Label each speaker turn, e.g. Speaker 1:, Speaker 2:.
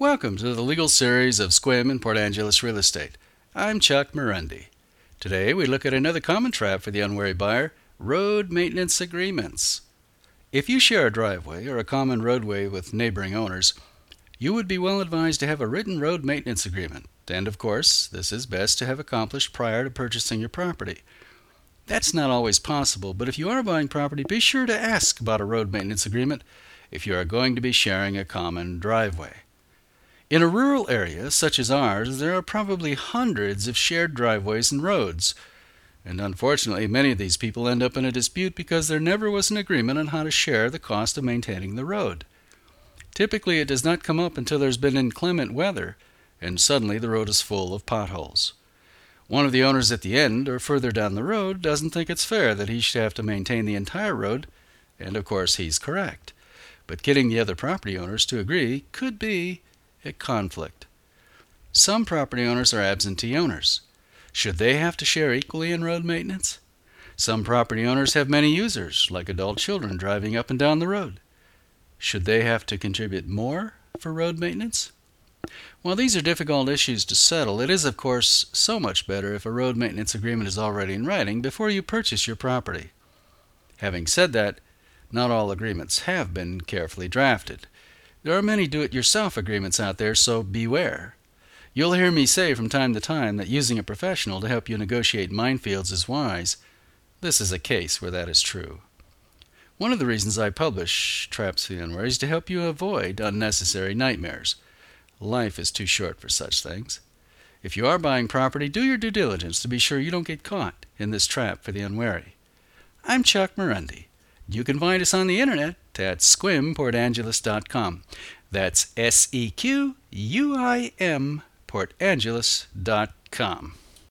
Speaker 1: Welcome to the legal series of Sequim and Port Angeles Real Estate. I'm Chuck Marunde. Today we look at another common trap for the unwary buyer road maintenance agreements. If you share a driveway or a common roadway with neighboring owners, you would be well advised to have a written road maintenance agreement, and of course, this is best to have accomplished prior to purchasing your property. That's not always possible, but if you are buying property, be sure to ask about a road maintenance agreement if you are going to be sharing a common driveway. In a rural area such as ours, there are probably hundreds of shared driveways and roads. And unfortunately, many of these people end up in a dispute because there never was an agreement on how to share the cost of maintaining the road. Typically, it does not come up until there's been inclement weather, and suddenly the road is full of potholes. One of the owners at the end or further down the road doesn't think it's fair that he should have to maintain the entire road, and of course he's correct. But getting the other property owners to agree could be a conflict. Some property owners are absentee owners. Should they have to share equally in road maintenance? Some property owners have many users, like adult children driving up and down the road. Should they have to contribute more for road maintenance? While these are difficult issues to settle, it is, of course, so much better if a road maintenance agreement is already in writing before you purchase your property. Having said that, not all agreements have been carefully drafted. There are many do it yourself agreements out there, so beware. You'll hear me say from time to time that using a professional to help you negotiate minefields is wise. This is a case where that is true. One of the reasons I publish Traps for the Unwary is to help you avoid unnecessary nightmares. Life is too short for such things. If you are buying property, do your due diligence to be sure you don't get caught in this trap for the unwary. I'm Chuck Marunde. You can find us on the internet at sequimportangeles.com. That's S E Q U I M portangeles.com.